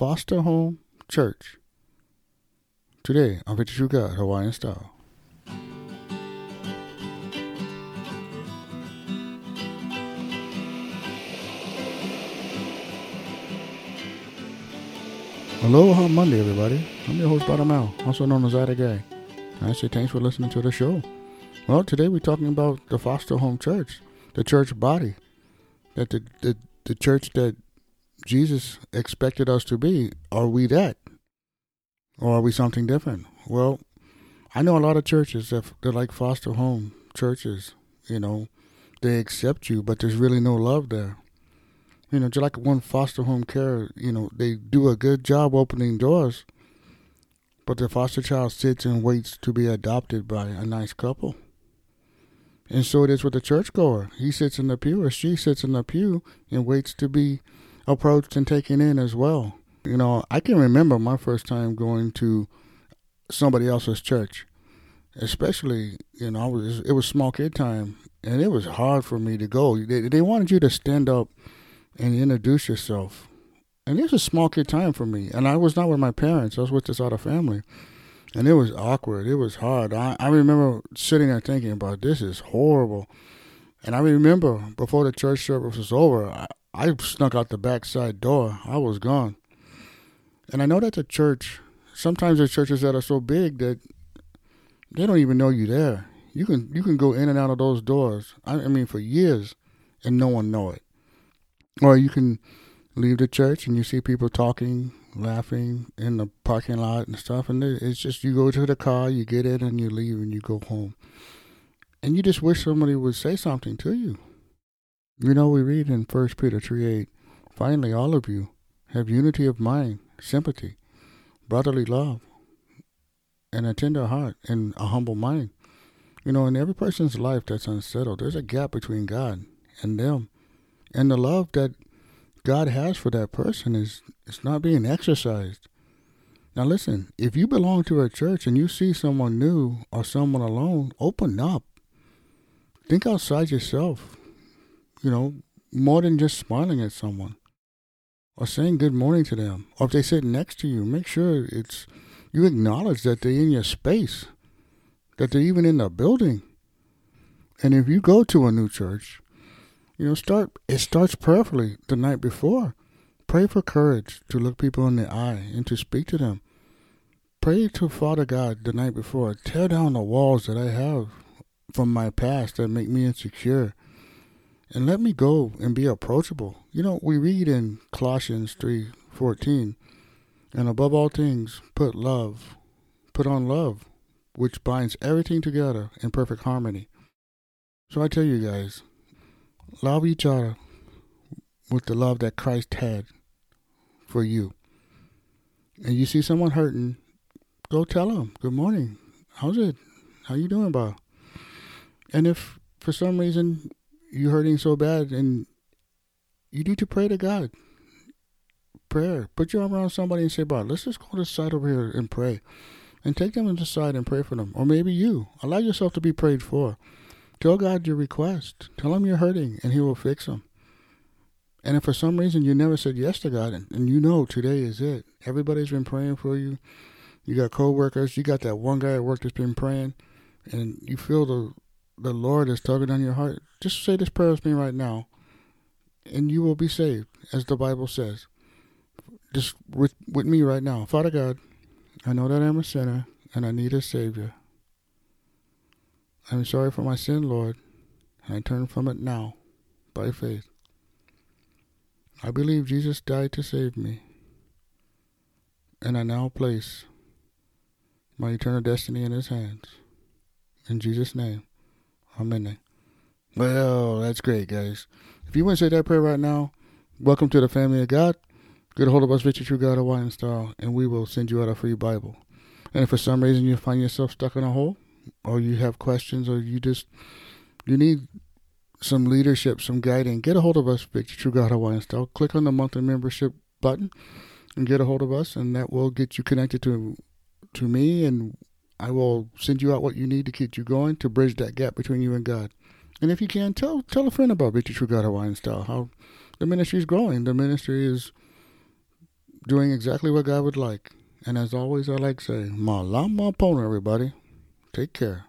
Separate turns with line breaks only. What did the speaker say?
Foster Home Church. Today on Victory True God Hawaiian Style. Aloha Monday, everybody. I'm your host, Bada Mal, also known as Ida Guy. I say thanks for listening to the show. Well, today we're talking about the Foster Home Church, the church body, that the, the, the church that Jesus expected us to be. Are we that? Or are we something different? Well, I know a lot of churches that they're like foster home churches. You know, they accept you, but there's really no love there. You know, just like one foster home care, you know, they do a good job opening doors, but the foster child sits and waits to be adopted by a nice couple. And so it is with the churchgoer. He sits in the pew or she sits in the pew and waits to be approached and taken in as well. You know, I can remember my first time going to somebody else's church, especially, you know, I was, it was small kid time and it was hard for me to go. They, they wanted you to stand up and introduce yourself. And it was a small kid time for me. And I was not with my parents, I was with this other family. And it was awkward. It was hard. I, I remember sitting there thinking about this is horrible. And I remember before the church service was over, I, I snuck out the backside door. I was gone. And I know that the church, sometimes there's churches that are so big that they don't even know you there. You can you can go in and out of those doors. I, I mean, for years, and no one know it. Or you can leave the church and you see people talking, laughing in the parking lot and stuff, and it's just you go to the car, you get in, and you leave, and you go home. And you just wish somebody would say something to you. You know, we read in First Peter three eight, finally, all of you have unity of mind, sympathy, brotherly love, and a tender heart and a humble mind. You know, in every person's life that's unsettled, there's a gap between God and them and the love that God has for that person is it's not being exercised. Now listen, if you belong to a church and you see someone new or someone alone, open up. Think outside yourself. You know, more than just smiling at someone or saying good morning to them. Or if they sit next to you, make sure it's you acknowledge that they're in your space, that they're even in the building. And if you go to a new church you know, start it starts prayerfully the night before. Pray for courage to look people in the eye and to speak to them. Pray to Father God the night before. Tear down the walls that I have from my past that make me insecure. And let me go and be approachable. You know, we read in Colossians 3:14, and above all things, put love. Put on love, which binds everything together in perfect harmony. So I tell you guys, love each other with the love that Christ had for you. And you see someone hurting, go tell them, good morning. How's it? How you doing, Bob? And if for some reason you're hurting so bad and you need to pray to God, prayer. Put your arm around somebody and say, Bob, let's just go to the side over here and pray. And take them to the side and pray for them. Or maybe you. Allow yourself to be prayed for. Tell God your request. Tell Him you're hurting, and He will fix them. And if for some reason you never said yes to God, and, and you know today is it, everybody's been praying for you. You got co-workers. You got that one guy at work that's been praying, and you feel the the Lord is tugging on your heart. Just say this prayer with me right now, and you will be saved, as the Bible says. Just with with me right now, Father God, I know that I'm a sinner and I need a Savior. I'm sorry for my sin, Lord, and I turn from it now by faith. I believe Jesus died to save me, and I now place my eternal destiny in His hands. In Jesus' name, Amen. Well, that's great, guys. If you want to say that prayer right now, welcome to the family of God. Get a hold of us, Victory True God of Hawaiian Style, and we will send you out a free Bible. And if for some reason you find yourself stuck in a hole, or you have questions or you just you need some leadership, some guiding, get a hold of us, Victory True God of Hawaiian Style. Click on the monthly membership button and get a hold of us, and that will get you connected to to me, and I will send you out what you need to keep you going to bridge that gap between you and God. And if you can, tell tell a friend about Victory True God Hawaiian Style. How the ministry is growing. The ministry is doing exactly what God would like. And as always, I like to say, Malama Pono, everybody. Take care.